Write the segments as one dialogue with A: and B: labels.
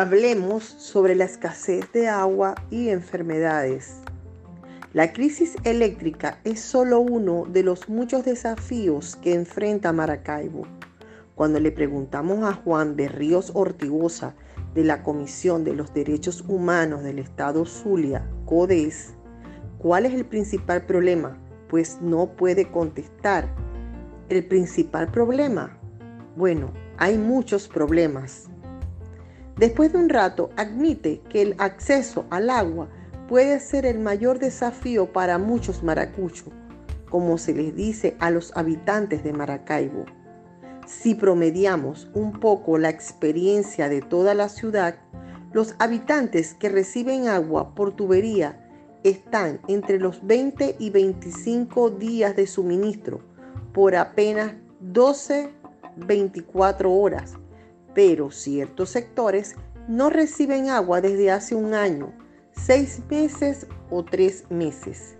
A: Hablemos sobre la escasez de agua y enfermedades. La crisis eléctrica es solo uno de los muchos desafíos que enfrenta Maracaibo. Cuando le preguntamos a Juan de Ríos Ortigosa de la Comisión de los Derechos Humanos del Estado Zulia, CODES, ¿cuál es el principal problema? Pues no puede contestar. ¿El principal problema? Bueno, hay muchos problemas. Después de un rato, admite que el acceso al agua puede ser el mayor desafío para muchos maracuchos, como se les dice a los habitantes de Maracaibo. Si promediamos un poco la experiencia de toda la ciudad, los habitantes que reciben agua por tubería están entre los 20 y 25 días de suministro por apenas 12, 24 horas, pero ciertos sectores no reciben agua desde hace un año seis meses o tres meses.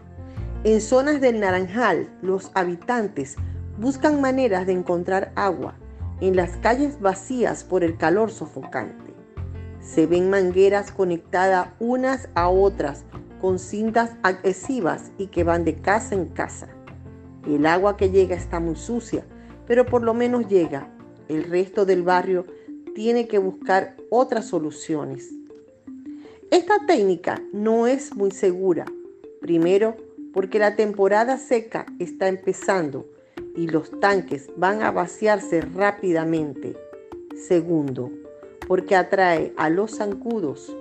A: En zonas del Naranjal, los habitantes buscan maneras de encontrar agua en las calles vacías por el calor sofocante. Se ven mangueras conectadas unas a otras con cintas adhesivas y que van de casa en casa. El agua que llega está muy sucia, pero por lo menos llega. El resto del barrio tiene que buscar otras soluciones. Esta técnica no es muy segura. Primero, porque la temporada seca está empezando y los tanques van a vaciarse rápidamente. Segundo, porque atrae a los zancudos.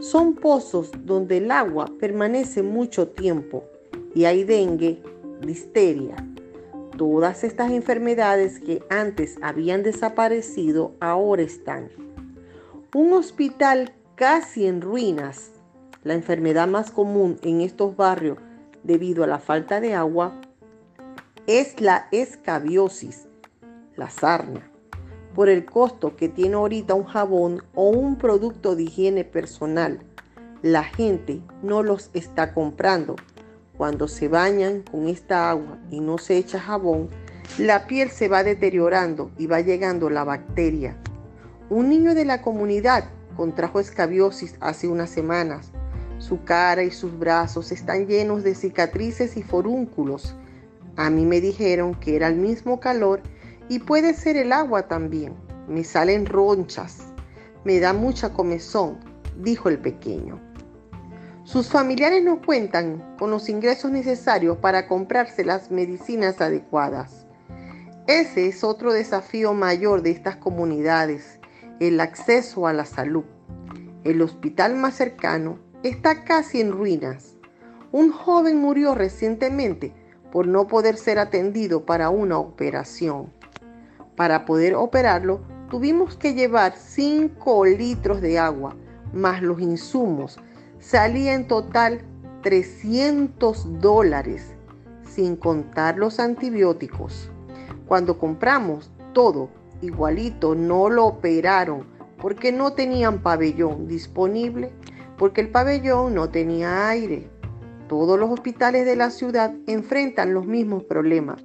A: Son pozos donde el agua permanece mucho tiempo y hay dengue, listeria. Todas estas enfermedades que antes habían desaparecido ahora están. Un hospital casi en ruinas. La enfermedad más común en estos barrios debido a la falta de agua es la escabiosis, la sarna, por el costo que tiene ahorita un jabón o un producto de higiene personal. La gente no los está comprando. Cuando se bañan con esta agua y no se echa jabón, la piel se va deteriorando y va llegando la bacteria. Un niño de la comunidad contrajo escabiosis hace unas semanas. Su cara y sus brazos están llenos de cicatrices y forúnculos. A mí me dijeron que era el mismo calor y puede ser el agua también. Me salen ronchas. Me da mucha comezón, dijo el pequeño. Sus familiares no cuentan con los ingresos necesarios para comprarse las medicinas adecuadas. Ese es otro desafío mayor de estas comunidades el acceso a la salud. El hospital más cercano está casi en ruinas. Un joven murió recientemente por no poder ser atendido para una operación. Para poder operarlo, tuvimos que llevar 5 litros de agua, más los insumos. Salía en total 300 dólares, sin contar los antibióticos. Cuando compramos todo igualito no lo operaron porque no tenían pabellón disponible, porque el pabellón no tenía aire. Todos los hospitales de la ciudad enfrentan los mismos problemas.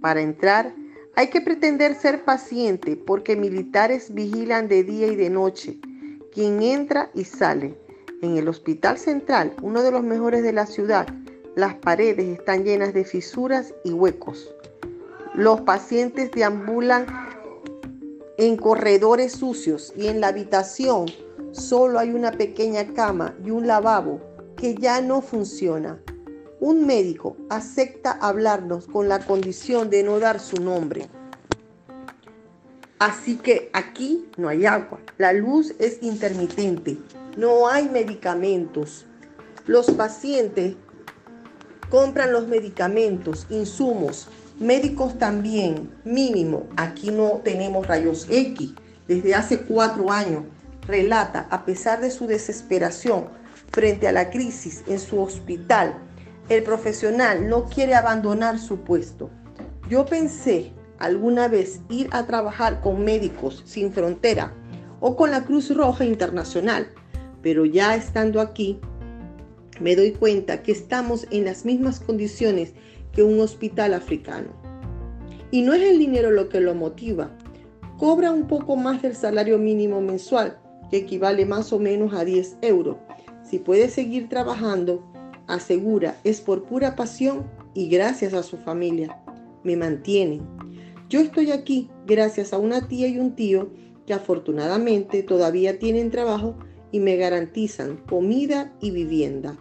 A: Para entrar hay que pretender ser paciente porque militares vigilan de día y de noche quien entra y sale. En el hospital central, uno de los mejores de la ciudad, las paredes están llenas de fisuras y huecos. Los pacientes deambulan en corredores sucios y en la habitación solo hay una pequeña cama y un lavabo que ya no funciona. Un médico acepta hablarnos con la condición de no dar su nombre. Así que aquí no hay agua, la luz es intermitente, no hay medicamentos. Los pacientes compran los medicamentos, insumos, Médicos también, mínimo, aquí no tenemos rayos X. Desde hace cuatro años, relata, a pesar de su desesperación frente a la crisis en su hospital, el profesional no quiere abandonar su puesto. Yo pensé alguna vez ir a trabajar con Médicos Sin Frontera o con la Cruz Roja Internacional, pero ya estando aquí, me doy cuenta que estamos en las mismas condiciones que un hospital africano. Y no es el dinero lo que lo motiva. Cobra un poco más del salario mínimo mensual, que equivale más o menos a 10 euros. Si puede seguir trabajando, asegura, es por pura pasión y gracias a su familia. Me mantienen. Yo estoy aquí gracias a una tía y un tío que afortunadamente todavía tienen trabajo y me garantizan comida y vivienda.